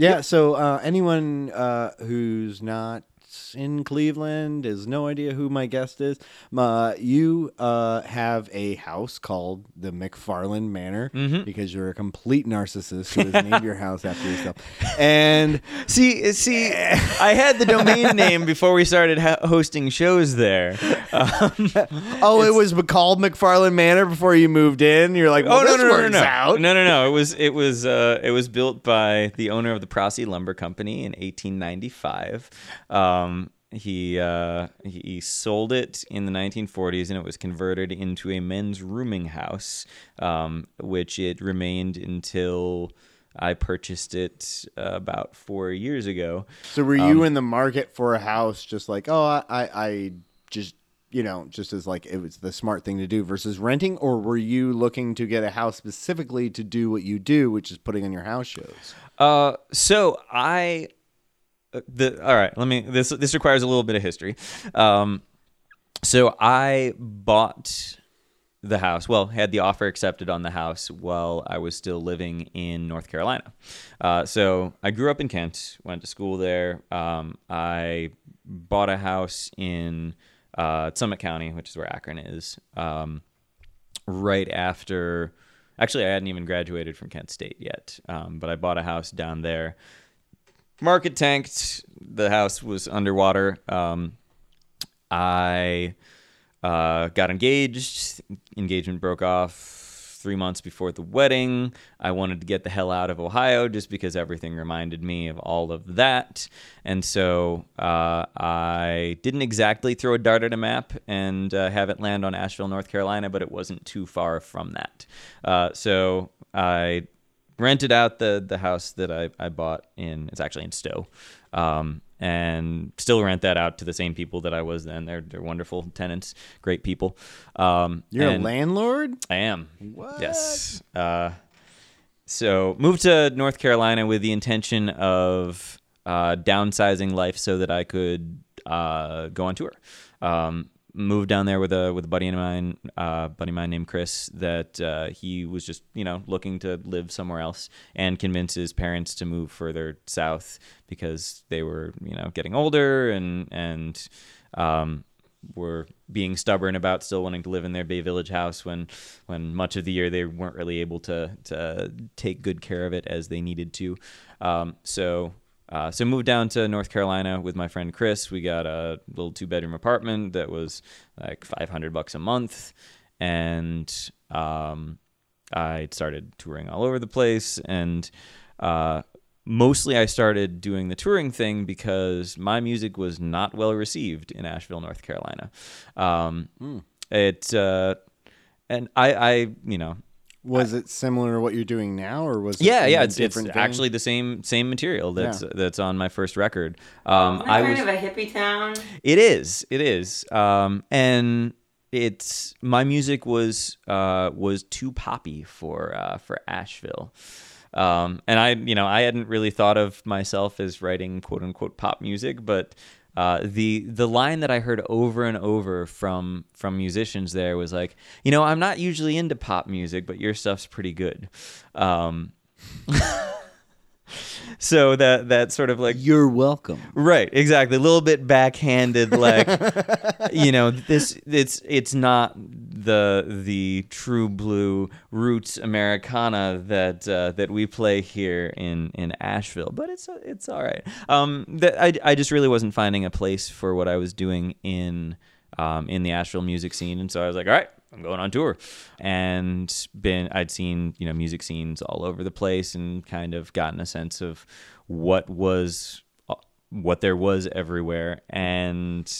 Yeah. So uh, anyone uh, who's not in Cleveland has no idea who my guest is. Uh, you uh, have a house called the McFarland Manor Mm-hmm. because you're a complete narcissist who has named your house after yourself. And See, see, I had the domain name before we started ha- hosting shows there. Um, oh, it was called McFarland Manor before you moved in. You're like, well, oh no, this no, no, no, no, out. no, no, no! It was, it was, uh, it was built by the owner of the Prosy Lumber Company in 1895. Um, he uh, he sold it in the 1940s, and it was converted into a men's rooming house, um, which it remained until. I purchased it uh, about four years ago. So were Um, you in the market for a house just like, oh, I, I, I just, you know, just as like it was the smart thing to do versus renting? Or were you looking to get a house specifically to do what you do, which is putting on your house shows? Uh, so I, the all right. Let me. This this requires a little bit of history. Um, so I bought the house. Well, had the offer accepted on the house while I was still living in North Carolina. Uh, so I grew up in Kent. Went to school there. Um, I bought a house in uh, Summit County, which is where Akron is. Um, right after actually i hadn't even graduated from kent state yet um, but i bought a house down there market tanked. The house was underwater. Um, i uh, got engaged. Engagement broke off three months before the wedding. I wanted to get the hell out of ohio just because everything reminded me of all of that. And so uh, i didn't exactly throw a dart at a map and uh, have it land on asheville north carolina but it wasn't too far from that. Uh, so i rented out the the house that I, I bought in it's actually in Stow. Um, and still rent that out to the same people that I was then. They're they're wonderful tenants, great people. Um, You're a landlord? I am. What? Yes. Uh, so moved to North Carolina with the intention of uh, downsizing life so that I could uh, go on tour. Um, moved down there with a with a buddy of mine, uh, buddy of mine named Chris. That uh, he was just you know looking to live somewhere else and convince his parents to move further south because they were you know getting older and and um, were being stubborn about still wanting to live in their Bay Village house when when much of the year they weren't really able to to take good care of it as they needed to. Um, so uh, so moved down to North Carolina with my friend Chris. We got a little two bedroom apartment that was like 500 bucks a month, and um, I started touring all over the place and. Uh, mostly I started doing the touring thing because my music was not well received in Asheville, North Carolina. Um, It uh, and I, I, you know, Was it similar to what you're doing now, or was it yeah, in yeah, it's, it's vein? actually the same same material that's Yeah. that's on my first record. Um, Isn't I that was kind of a hippie town? it is. It is. Um, and it's my music was uh, was too poppy for uh, for Asheville. Um, and I, you know, I hadn't really thought of myself as writing quote unquote pop music, but uh, the the line that I heard over and over from from musicians there was like, you know, I'm not usually into pop music, but your stuff's pretty good. Um, so that that sort of like You're welcome. Right, exactly. A little bit backhanded, like you know, this it's it's not the the true blue roots Americana that uh, that we play here in in Asheville, but it's it's all right. Um, that I I just really wasn't finding a place for what I was doing in um in the Asheville music scene, and so I was like, all right. I'm going on tour, and been I'd seen you know music scenes all over the place, and kind of gotten a sense of what was what there was everywhere. And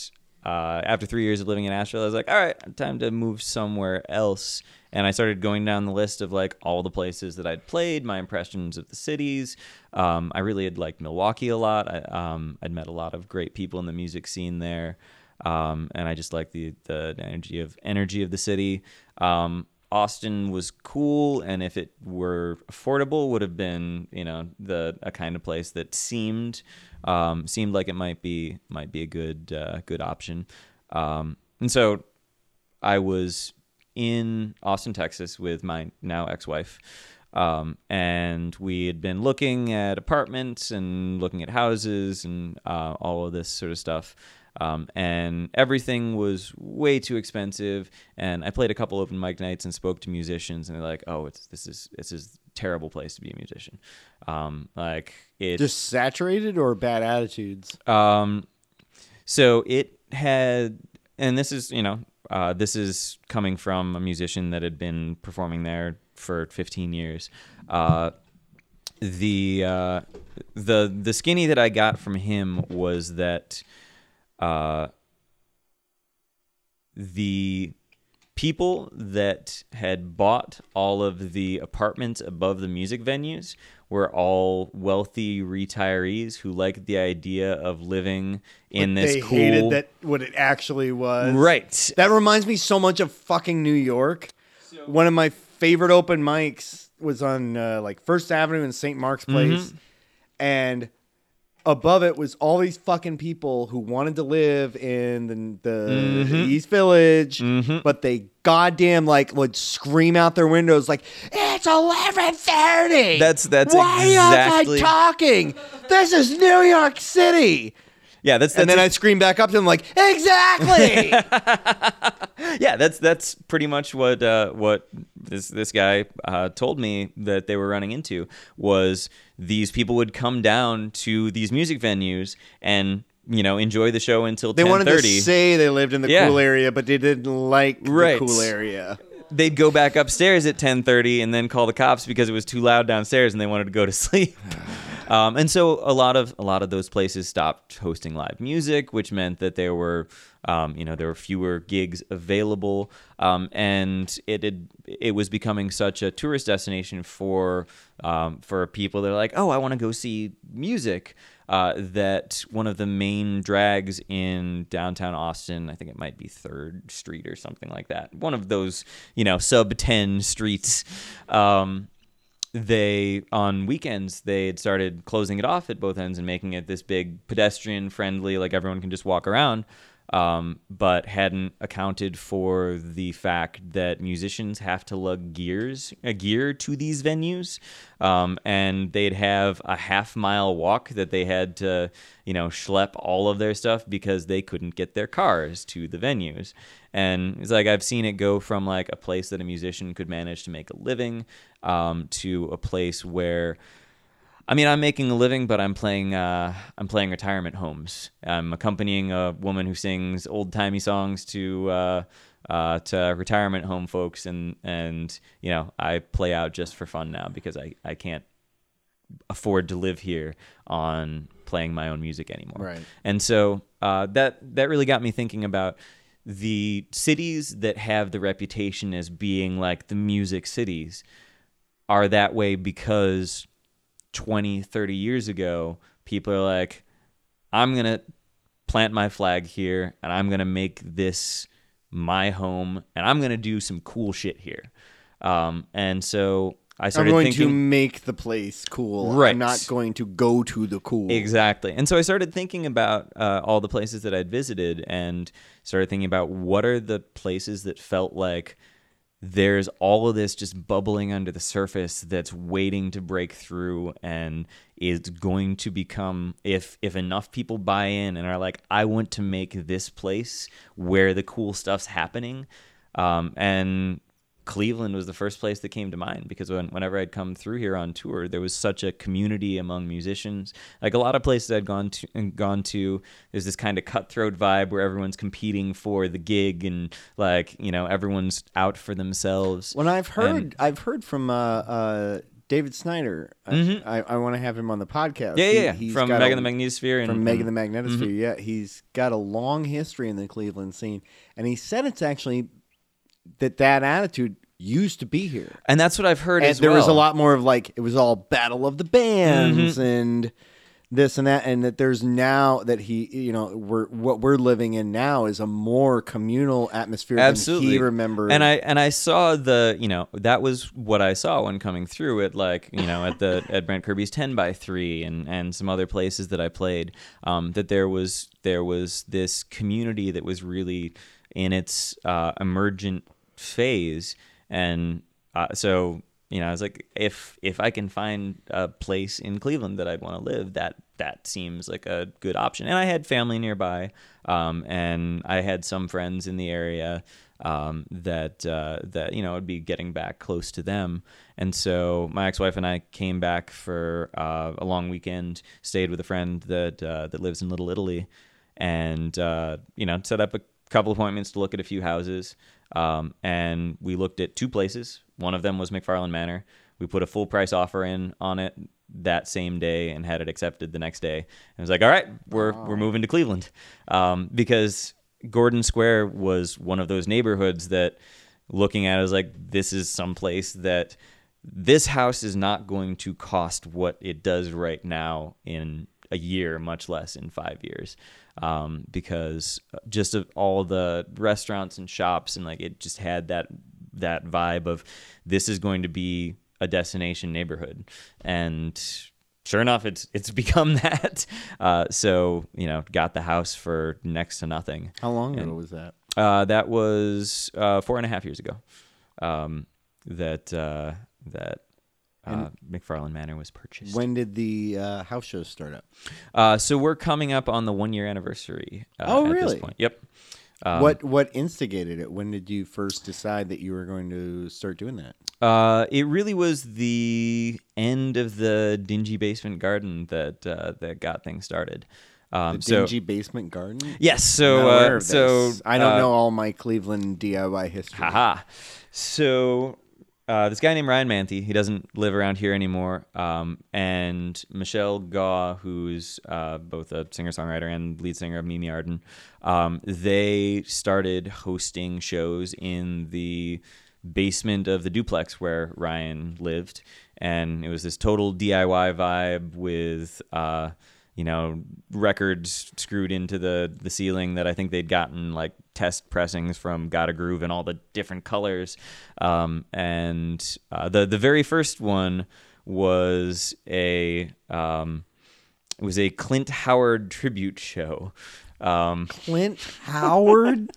uh, after three years of living in Asheville, I was like, all right, time to move somewhere else. And I started going down the list of like all the places that I'd played, my impressions of the cities. Um, I really had liked Milwaukee a lot. I, um, I'd met a lot of great people in the music scene there, um, and I just liked the the energy of energy of the city. Um, Austin was cool, and if it were affordable, would have been you know the a kind of place that seemed um, seemed like it might be might be a good uh, good option. Um, and so I was in Austin, Texas, with my now ex-wife, Um, and we had been looking at apartments and looking at houses and uh, all of this sort of stuff. Um, and everything was way too expensive. And I played a couple open mic nights and spoke to musicians, and they're like, "Oh, it's this is this is terrible place to be a musician." Um, like it Just saturated or bad attitudes? um, so it had, and this is you know, uh, this is coming from a musician that had been performing there for 15 years. Uh, the uh, the the skinny that I got from him was that uh, the people that had bought all of the apartments above the music venues were all wealthy retirees who liked the idea of living in But this they cool hated that what it actually was. right That reminds me so much of fucking New York. One of my favorite open mics was on uh, like First Avenue in St. Mark's Place, and above it was all these fucking people who wanted to live in the, the mm-hmm. East Village, mm-hmm. but they goddamn like would scream out their windows like it's eleven thirty. That's- that's why exactly- am I talking? This is New York City. Yeah that's, that's And then I scream back up to them like, exactly. yeah, that's that's pretty much what uh, what this this guy uh, told me that they were running into was these people would come down to these music venues and you know enjoy the show until They ten wanted to say they lived in the Yeah. cool area, but they didn't like Right. the cool area. They'd go back upstairs at ten thirty and then call the cops because it was too loud downstairs and they wanted to go to sleep. Um, and so a lot of a lot of those places stopped hosting live music, which meant that there were, um, you know, there were fewer gigs available, um, and it had, it was becoming such a tourist destination for um, for people that are like, oh, I want to go see music. Uh, that one of the main drags in downtown Austin, I think it might be Third Street or something like that. One of those, you know, sub ten streets. Um, they on weekends they had started closing it off at both ends and making it this big pedestrian friendly like everyone can just walk around um, but hadn't accounted for the fact that musicians have to lug gears uh, gear to these venues. Um, and they'd have a half mile walk that they had to you know schlep all of their stuff because they couldn't get their cars to the venues and it's like I've seen it go from like a place that a musician could manage to make a living um, to a place where I mean I'm making a living, but I'm playing uh, I'm playing retirement homes. I'm accompanying a woman who sings old timey songs to uh, uh, to retirement home folks, and and you know I play out just for fun now because I I can't afford to live here on playing my own music anymore. Right. And so uh, that that really got me thinking about the cities that have the reputation as being like the music cities are that way because 20, 30 years ago, people are like, I'm going to plant my flag here and I'm going to make this my home and I'm going to do some cool shit here. Um, and so I I'm going thinking to make the place cool. Right. I'm not going to go to the cool. Exactly. And so I started thinking about uh, all the places that I'd visited and started thinking about what are the places that felt like there's all of this just bubbling under the surface that's waiting to break through and is going to become if if enough people buy in and are like I want to make this place where the cool stuff's happening um, and Cleveland was the first place that came to mind because when, whenever I'd come through here on tour, there was such a community among musicians. Like a lot of places I'd gone to, gone to, there's this kind of cutthroat vibe where everyone's competing for the gig and like you know everyone's out for themselves. When I've heard, And- I've heard from uh, uh, David Snyder. I, I, I want to have him on the podcast. Mm-hmm. yeah, He- yeah, yeah. he's from Megan a- the Magnetosphere and from Megan the and- Magnetosphere. Yeah, he's got a long history in the Cleveland scene, and he said it's actually that that attitude used to be here. and that's what I've heard And as there was a lot more of like it was all battle of the bands Mm-hmm. and this and that, and that there's now that he, you know, we're what we're living in now is a more communal atmosphere absolutely than he remembered. and i and i saw the you know that was what i saw when coming through it like you know at the at brent kirby's 10 by 3 and and some other places that i played um, that there was there was this community that was really in its uh, emergent phase and uh, so you know, I was like, if if I can find a place in Cleveland that I'd want to live, that that seems like a good option. And I had family nearby, um, and I had some friends in the area um, that uh, that you know would be getting back close to them. And so my ex-wife and I came back for uh, a long weekend, stayed with a friend that uh, that lives in Little Italy, and uh, you know set up a couple appointments to look at a few houses. Um, and we looked at two places. One of them was McFarland Manor. We put a full price offer in on it that same day and had it accepted the next day. And I was like, all right, we're we're moving to Cleveland um, because Gordon Square was one of those neighborhoods that looking at it was like this is some place that this house is not going to cost what it does right now in a year, much less in five years, um, because just of all the restaurants and shops and like it just had that that vibe of this is going to be a destination neighborhood, and sure enough, it's it's become that. Uh, so you know, got the house for next to nothing. How long ago And- was that? Uh, that was uh, four and a half years ago. Um, that uh, that uh, McFarland Manor was purchased. When did the uh, house shows start up? Uh, so we're coming up on the one year anniversary. Uh, Oh, at really? This point. Yep. Um, what what instigated it? When did you first decide that you were going to start doing that? Uh, it really was the end of the dingy basement garden that uh, that got things started. Um, The so dingy basement garden. yes, so uh, so. I don't uh, know all my Cleveland DIY history. Haha. So uh, this guy named Ryan Manthe, he doesn't live around here anymore. Um, and Michelle Gaw, who's uh, both a singer songwriter and lead singer of Mimi Arden, um, they started hosting shows in the basement of the duplex where Ryan lived. And it was this total DIY vibe with. Uh, you know, records screwed into the the ceiling that I think they'd gotten like test pressings from Gotta Groove and all the different colors. Um, and uh, the the very first one was a um, it was a Clint Howard tribute show. Um, Clint Howard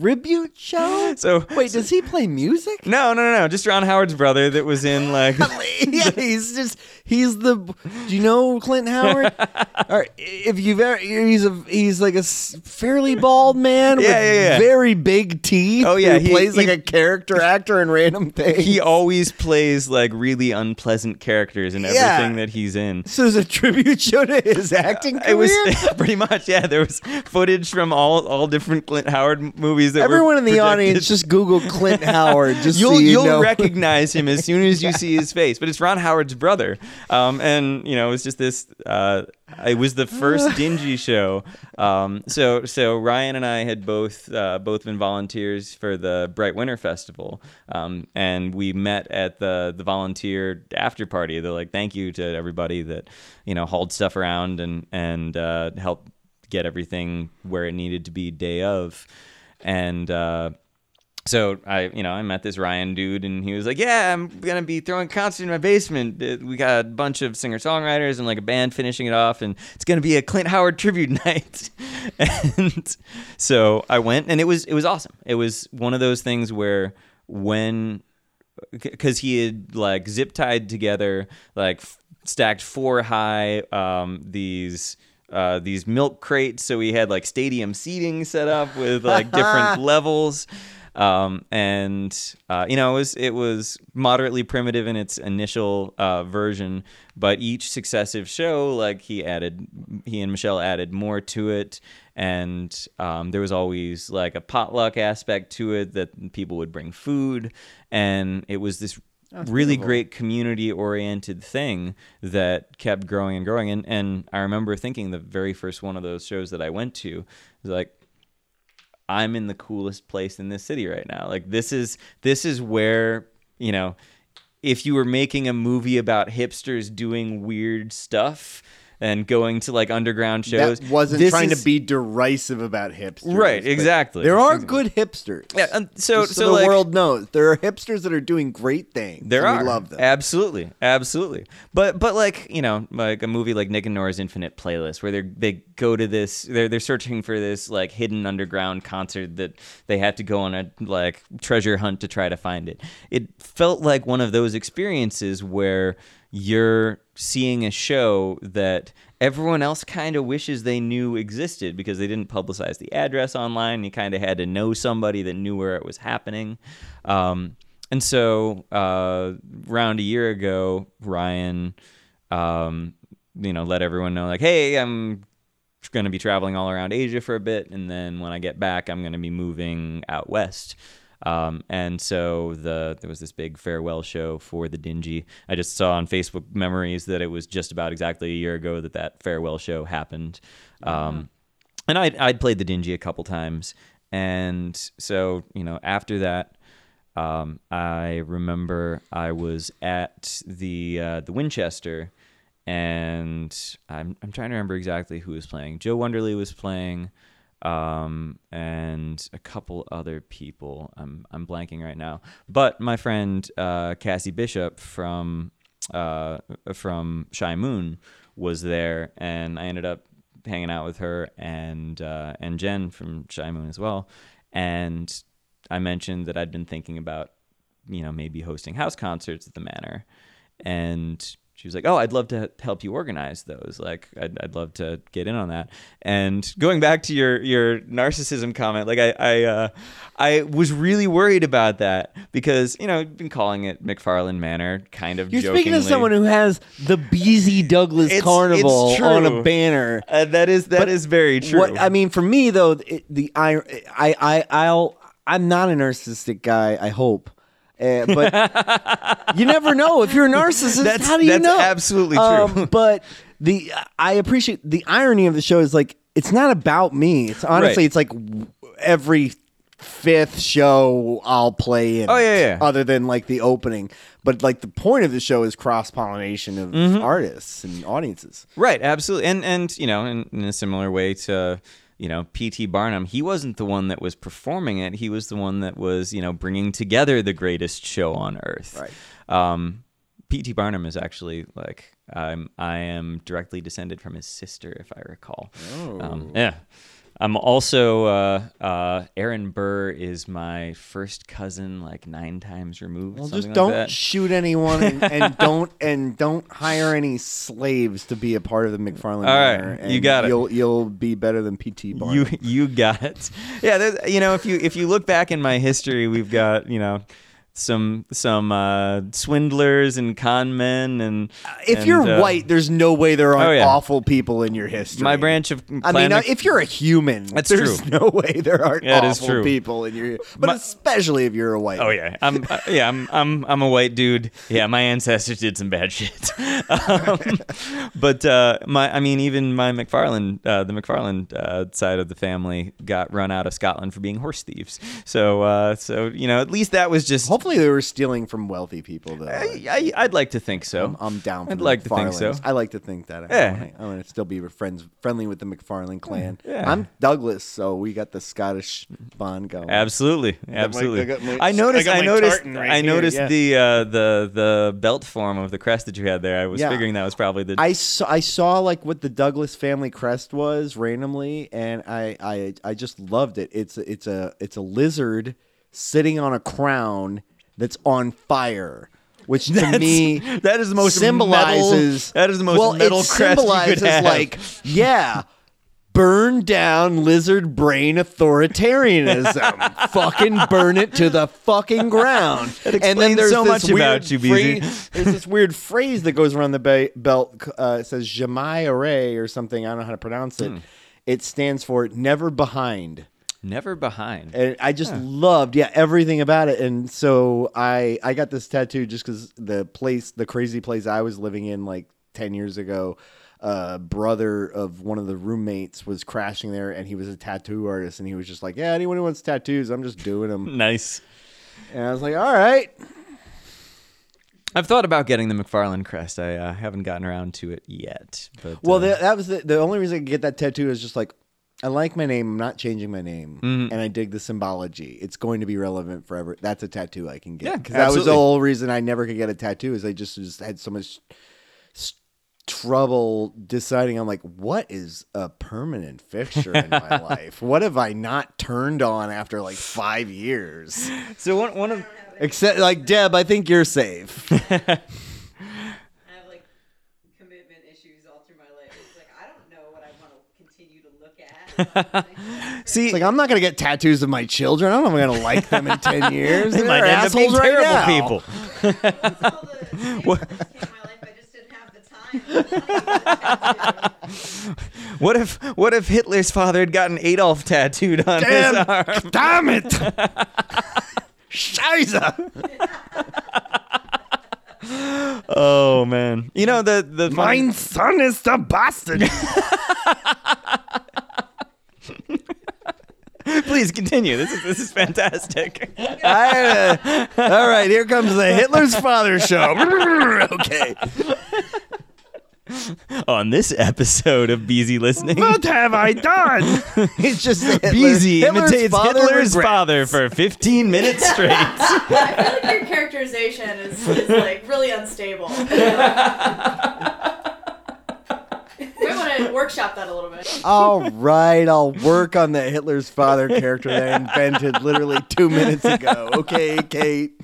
tribute show. so Wait, does he play music? no, no, no, no, just Ron Howard's brother that was in like yeah, he's just he's the. Do you know Clint Howard? All right, if you've ever, he's a he's like a fairly bald man with Yeah, yeah, yeah. very big teeth. Oh, yeah, he- plays like he- a character actor in random things. he always plays like really unpleasant characters in Yeah. everything that he's in. so it's a tribute show to his acting career. It was pretty much yeah. There was footage from all all different Clint Howard movies that were Everyone in the projected. audience just Google Clint Howard. Just You'll so you know. recognize him as soon as you see his face, but it's Ron Howard's brother, um, and you know it was just this. Uh, it was the first dingy show. Um, so so Ryan and I had both uh, both been volunteers for the Brite Winter Festival, um, and we met at the the volunteer after party. They're like, thank you to everybody that you know hauled stuff around and and uh, helped get everything where it needed to be day of, and. Uh, so I, you know, I met this Ryan dude, and he was like, "Yeah, I'm gonna be throwing concert in my basement. Uh, We got a bunch of singer songwriters and like a band finishing it off, and it's gonna be a Clint Howard tribute night." and so I went, and it was it was awesome. It was one of those things where when because he had like zip tied together like f- stacked four high um, these uh, these milk crates. So we had like stadium seating set up with like different levels. Um, and uh, you know it was it was moderately primitive in its initial uh, version but each successive show like he added he and michelle added more to it. And um, there was always like a potluck aspect to it that people would bring food. And it was this really beautiful. great community oriented thing that kept growing and growing and and I remember thinking the very first one of those shows that I went to was like I'm in the coolest place in this city right now like this is this is where you know if you were making a movie about hipsters doing weird stuff and going to like underground shows. That wasn't This trying is- to be derisive about hipsters. Right, exactly. There are Exactly. good hipsters. Yeah, and so Just so, the like, world knows there are hipsters that are doing great things. There are. We love them. Absolutely. Absolutely. But but like, you know, like a movie like Nick and Nora's Infinite Playlist where they they go to this they're they're searching for this like hidden underground concert that they had to go on a like treasure hunt to try to find it. It felt like one of those experiences where you're seeing a show that everyone else kind of wishes they knew existed because they didn't publicize the address online. You kind of had to know somebody that knew where it was happening. Um, and so, uh, around a year ago, Ryan, um, you know, let everyone know, like, hey, I'm going to be traveling all around Asia for a bit, and then when I get back, I'm going to be moving out west. Um, and so the there was this big farewell show for the Dingy. I just saw on Facebook memories that it was just about exactly a year ago that that farewell show happened. Um, and I'd, I'd played the Dingy a couple times, and so you know after that, um, I remember I was at the uh, the Winchester, and I'm I'm trying to remember exactly who was playing. Joe Wonderly was playing, um, and a couple other people. I'm I'm blanking right now. But my friend uh, Cassie Bishop from uh, from Shy Moon was there, and I ended up hanging out with her and uh, and Jen from Shy Moon as well. And I mentioned that I'd been thinking about, you know, maybe hosting house concerts at the Manor, and she was like, "Oh, I'd love to help you organize those. Like, I'd, I'd love to get in on that." And going back to your your narcissism comment, like I I uh, I was really worried about that because you know I've been calling it McFarland Manor, kind of. You're speaking to someone who has the BZ Douglas It's- Carnival it's on a banner. Uh, that is that But is very true. What I mean for me though, it, the I I I I'll I'm not a narcissistic guy. I hope. Uh, but you never know if you're a narcissist. That's- how do you that's know? absolutely true. Um, but the I appreciate the irony of the show is like it's not about me. It's honestly Right. it's like every fifth show I'll play in. Oh, yeah, it, yeah. Other than like the opening, but like the point of the show is cross pollination of Mm-hmm. artists and audiences. Right, absolutely, and and you know, in, in a similar way to you know P.T. Barnum, he wasn't the one that was performing it; he was the one that was you know bringing together the greatest show on earth. Right. Um, P.T. Barnum is actually like I'm I am directly descended from his sister, if I recall. Um, yeah. I'm also uh, uh, Aaron Burr is my first cousin, like nine times removed. Well, just don't that. shoot anyone, and, and don't and don't hire any slaves to be a part of the McFarland. All right, you got it. You'll you'll be better than PT Barnum. You you got it. Yeah, you know, if you if you look back in my history, we've got you know some some uh, swindlers and con men and if and, you're uh, white, there's no way there aren't Oh, yeah. awful people in your history. my branch of I mean, Mc- if you're a human, That's there's true. no way there aren't Yeah, awful true. people in your. But My- especially if you're a white. Oh yeah, I'm uh, yeah I'm I'm I'm a white dude. Yeah, my ancestors did some bad shit. um, but uh, my I mean even my McFarland uh, the McFarland uh, side of the family got run out of Scotland for being horse thieves. So uh, so you know at least that was just. Hopefully, they were stealing from wealthy people. Though. I, I, I'd like to think so. I'm down. For I'd the like to think so. I like to think that. I Yeah. wanna- I want to still be friends, friendly with the McFarlane clan. Yeah. I'm Douglas, so we got the Scottish bond going. Absolutely, my- absolutely. I got my- I noticed. I got I, noticed. right I here, noticed yeah. the uh, the the belt form of the crest that you had there. I was Yeah. figuring that was probably the. I saw, I saw like what the Douglas family crest was randomly, and I, I, I just loved it. It's it's a it's a lizard sitting on a crown that's on fire, which to That's- me that is the most symbolizes. metal- that is the most well, metal it crest you could symbolizes have. like yeah. Burn down lizard brain authoritarianism. fucking burn it to the fucking ground. And then there's so this much about weird you, phrase- there's this weird phrase that goes around the ba- belt. Uh, it says "jamais array" or something. I don't know how to pronounce Hmm. it. It stands for "never behind." Never behind. and I just loved yeah everything about it. And so I I got this tattoo just because the place, the crazy place I was living in like ten years ago. Uh, brother of one of the roommates was crashing there, and he was a tattoo artist, and he was just like, "Yeah, anyone who wants tattoos, I'm just doing them." Nice. and I was like, "All right." I've thought about getting the McFarlane crest. I uh, haven't gotten around to it yet. But Well, uh, that, that was the, the only reason I could get that tattoo is just like I like my name. I'm not changing my name, Mm-hmm. and I dig the symbology. It's going to be relevant forever. That's a tattoo I can get. Yeah, that was the whole reason I never could get a tattoo. Is I just, just had so much trouble deciding. I'm like, what is a permanent fixture in my life? What have I not turned on after like five years? so one one of Except like Deb, I think you're safe. I have like commitment issues all through my life. It's like I don't know what I want to continue to look at. see It's like I'm not gonna get tattoos of my children. I don't know if I'm gonna like them in ten years. they They're might end up being assholes right terrible now. people. That's all the things that came in my life. I just didn't have the time. What if what if Hitler's father had gotten Adolf tattooed on his arm? damn it! Scheiße! Oh man, you know the the funny- Mein son is der Bastard. Please continue. This is this is fantastic. I, uh, all right, here comes the Hitler's father show. okay. On this episode of BZ listening, What have I done? it's just Hitler, BZ Hitler's imitates father Hitler's regrets. father for 15 minutes straight. I feel like your characterization is, is like really unstable. We want to workshop that a little bit. All right, I'll work on the Hitler's father character that I invented literally two minutes ago. Okay, Kate.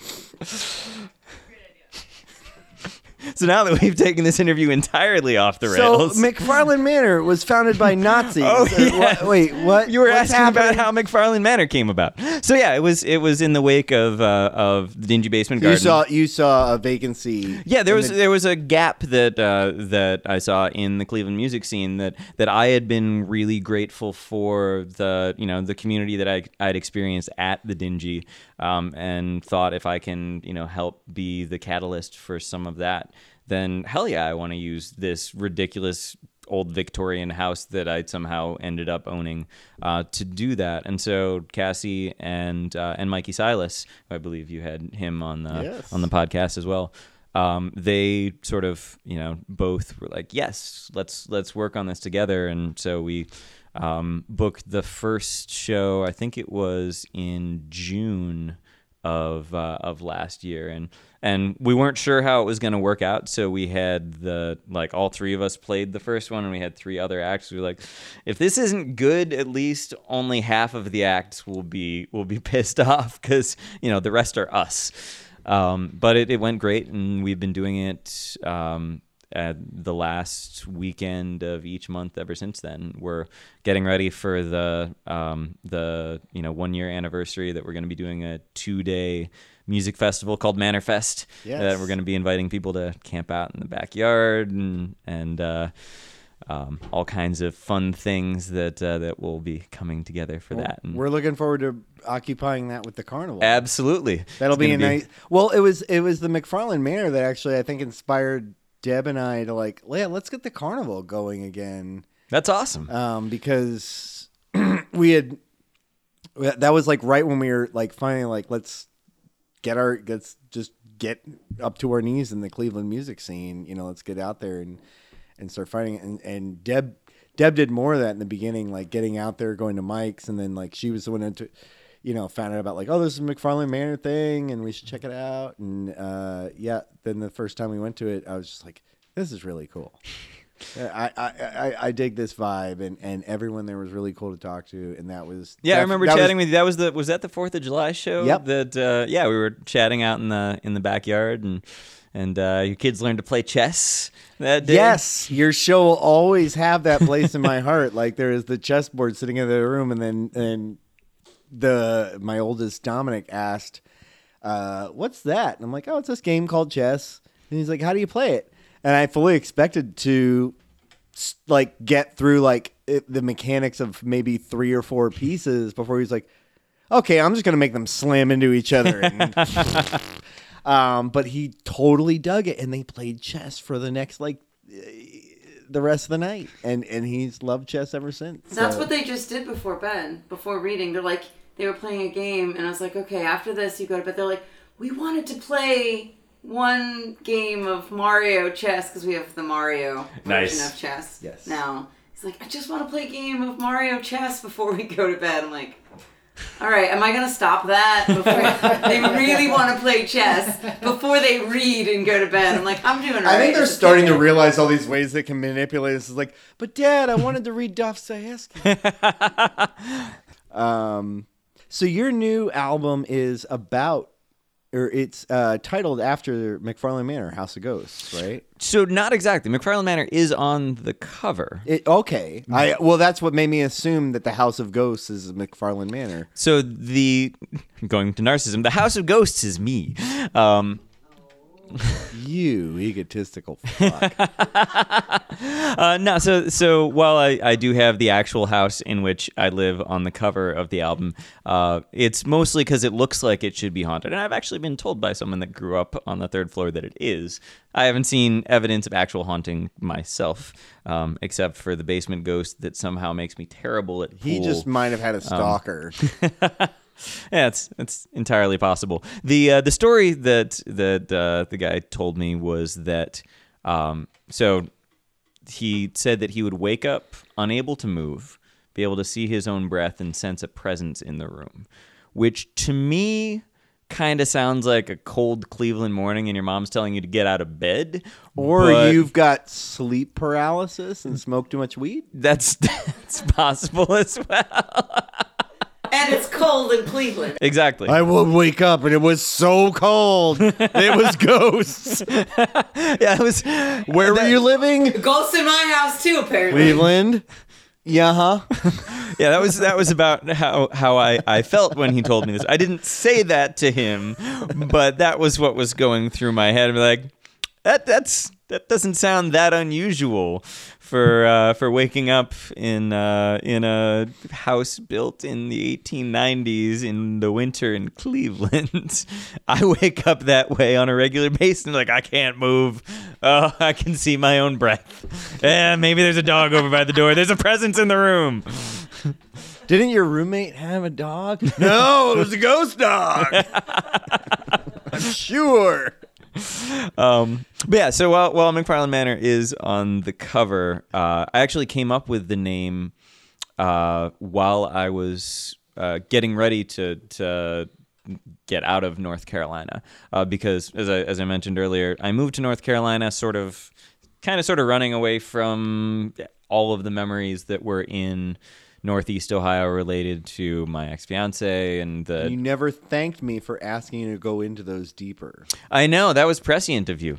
So now that we've taken this interview entirely off the rails. So McFarland Manor was founded by Nazis. Oh, Uh, yeah. what- wait, what? you were What's asking about how McFarland Manor came about. So yeah, it was it was in the wake of uh, of the Dingy Basement you saw you saw a vacancy. Yeah, there was the- there was a gap that uh, that I saw in the Cleveland music scene that that I had been really grateful for the you know the community that I I'd experienced at the Dingy, um, and thought if I can you know help be the catalyst for some of that, then hell yeah, I want to use this ridiculous old Victorian house that I somehow ended up owning uh, to do that. And so Cassie and uh, and Mikey Silas, I believe you had him on the Yes. on the podcast as well. Um, they sort of, you know, both were like, "Yes, let's let's work on this together." And so we um, booked the first show. I think it was in June of uh, of last year, and and we weren't sure how it was going to work out. So we had the like all three of us played the first one, and we had three other acts. We were like, if this isn't good, at least only half of the acts will be will be pissed off because you know the rest are us. Um, but it, it went great, and we've been doing it um, at the last weekend of each month ever since then. We're getting ready for the um, the you know one year anniversary that we're going to be doing a two day music festival called Manor Fest. Yes. That we're going to be inviting people to camp out in the backyard and and. Uh, um, all kinds of fun things that uh, that will be coming together for that. And We're looking forward to occupying that with the carnival. absolutely, That'll It's be a nice. Well, it was it was the McFarland Manor that actually I think inspired Deb and I to like, yeah, let's get the carnival going again. That's awesome. um, because we had that was like right when we were like finally like let's get our let's just get up to our knees in the Cleveland music scene. You know, let's get out there and and start fighting. And and Deb Deb did more of that in the beginning, like getting out there, going to mics, and then like she was the one into. You know, found out about like, oh, this is a McFarland Manor thing, and we should check it out. And uh, yeah, then the first time we went to it, I was just like, this is really cool. I, I, I, I dig this vibe, and, and everyone there was really cool to talk to, and that was Yeah, I remember that was- chatting with you. That was the was that the Fourth of July show? Yep. That uh, yeah, we were chatting out in the in the backyard, and and uh, your kids learned to play chess that day. Yes, your show will always have that place in my heart. Like there is the chessboard sitting in the room, and then and the my oldest Dominic asked, uh, "What's that?" And I'm like, "Oh, it's this game called chess." And he's like, "How do you play it?" And I fully expected to like get through like it, the mechanics of maybe three or four pieces before he's like, "Okay, I'm just gonna make them slam into each other." And, um, but he totally dug it, and they played chess for the next like the rest of the night, and and he's loved chess ever since. That's So- what they just did before bed, before reading. They're like, they were playing a game, and I was like, okay, after this, you go to bed. They're like, we wanted to play one game of Mario chess because we have the Mario version Nice. of chess Yes. now. He's like, I just want to play a game of Mario chess before we go to bed. I'm like, all right, am I gonna stop that? Before they really want to play chess before they read and go to bed. I'm like, I'm doing. all I right. think they're starting to realize all these ways they can manipulate this. Is like, but Dad, I wanted to read Dostoevsky. um, so your new album is about, or it's uh, titled after McFarland Manor, House of Ghosts, right? So not exactly. McFarland Manor is on the cover. It, okay, I well, that's what made me assume that the House of Ghosts is McFarland Manor. So the going to narcissism, the House of Ghosts is me. Um, You egotistical fuck. uh, no, so so while I, I do have the actual house in which I live on the cover of the album, uh, it's mostly because it looks like it should be haunted, and I've actually been told by someone that grew up on the third floor that it is. I haven't seen evidence of actual haunting myself, um, except for the basement ghost that somehow makes me terrible at. he just might have had a stalker. Yeah, it's it's entirely possible. The uh, the story that that uh, the guy told me was that um, so he said that he would wake up unable to move, be able to see his own breath and sense a presence in the room, which to me kind of sounds like a cold Cleveland morning and your mom's telling you to get out of bed Or but you've got sleep paralysis and smoked too much weed. that's that's possible as well. And it's cold in Cleveland. exactly. I would wake up and it was so cold. it was ghosts. yeah, it was Where were you living? Ghosts in my house too, apparently. Cleveland. Yeah, huh? yeah, that was that was about how how I, I felt when he told me this. I didn't say that to him, but that was what was going through my head. I'm like, that that's that doesn't sound that unusual for uh, for waking up in uh, in a house built in the 1890s in the winter in Cleveland. I wake up that way on a regular basis. and like I can't move. Oh, I can see my own breath. Yeah, maybe there's a dog over by the door. There's a presence in the room. Didn't your roommate have a dog? No, it was a ghost dog. I'm sure. Um, but yeah, so while, while McFarland Manor is on the cover, uh, I actually came up with the name uh, while I was uh, getting ready to to get out of North Carolina uh, because, as I as I mentioned earlier, I moved to North Carolina, sort of, kind of, sort of running away from all of the memories that were in. Northeast Ohio related to my ex fiance and the You never thanked me for asking you to go into those deeper. I know that was prescient of you.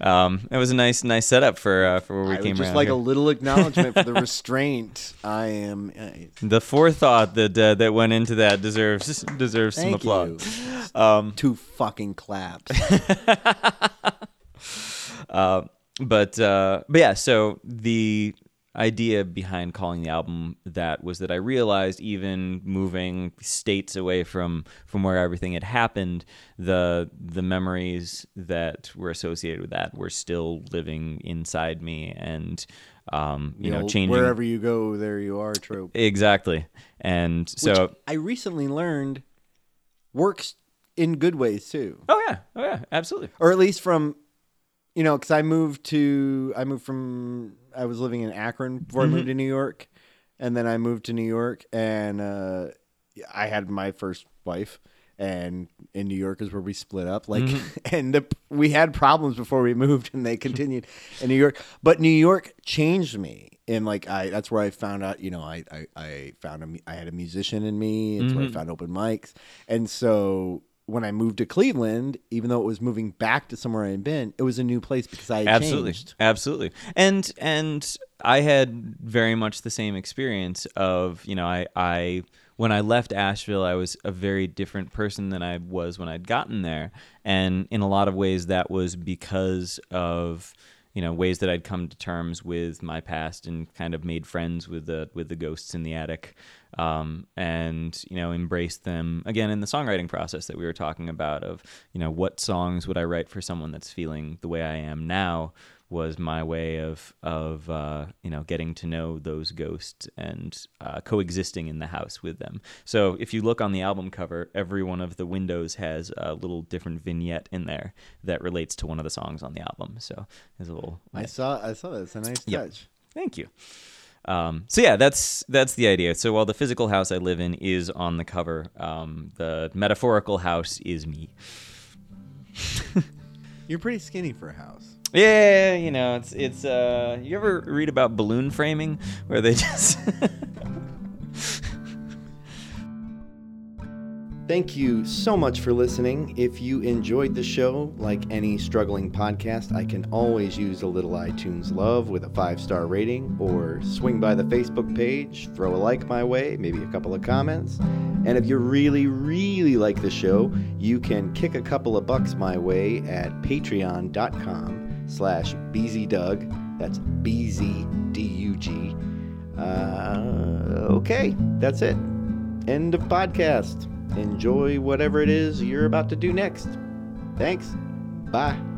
Um, it was a nice, nice setup for uh, for where we I came just like here. a little acknowledgement for the restraint. I am. uh, the forethought that uh, that went into that deserves deserves some applause. you. Um, Two fucking claps. uh, but uh, but yeah, so the idea behind calling the album that was that I realized even moving states away from from where everything had happened, the the memories that were associated with that were still living inside me and um, you, know, You'll- changing Wherever you go, there you are. Trope. exactly. And so Which I recently learned works in good ways too, oh yeah, oh yeah, absolutely. or at least from, you know, because I moved to I moved from I was living in Akron before I moved to mm-hmm. New York, and then I moved to New York, and uh, I had my first wife. And in New York is where we split up. Like, mm-hmm. and the, we had problems before we moved, and they continued in New York. But New York changed me, and like I, that's where I found out. You know, I, I, I found a, I had a musician in me. It's where I mm-hmm. found open mics, and so when I moved to Cleveland, even though it was moving back to somewhere I had been, it was a new place because I had absolutely. changed. absolutely. And and i had very much the same experience of you know i i when i left asheville i was a very different person than i was when i'd gotten there. And in a lot of ways that was because of you know ways that i'd come to terms with my past and kind of made friends with the with the ghosts in the attic um, and you know embraced them again in the songwriting process that we were talking about of you know what songs would i write for someone that's feeling the way i am now was my way of of uh, you know getting to know those ghosts and uh, coexisting in the house with them. So if you look on the album cover, every one of the windows has a little different vignette in there that relates to one of the songs on the album. So there's a little. I saw. I saw that. It's a nice Yep. touch. Thank you. Um, so yeah, that's that's the idea. So while the physical house I live in is on the cover, um, the metaphorical house is me. You're pretty skinny for a house. Yeah, you know, it's it's. Uh, you ever read about balloon framing where they just Thank you so much for listening. If you enjoyed the show, like any struggling podcast, I can always use a little iTunes love with a five star rating, or swing by the Facebook page, throw a like my way, maybe a couple of comments. And if you really, really like the show, you can kick a couple of bucks my way at patreon.com slash bzdug. That's B-Z-D-U-G. Uh, okay, that's it. End of podcast. Enjoy whatever it is you're about to do next. Thanks. Bye.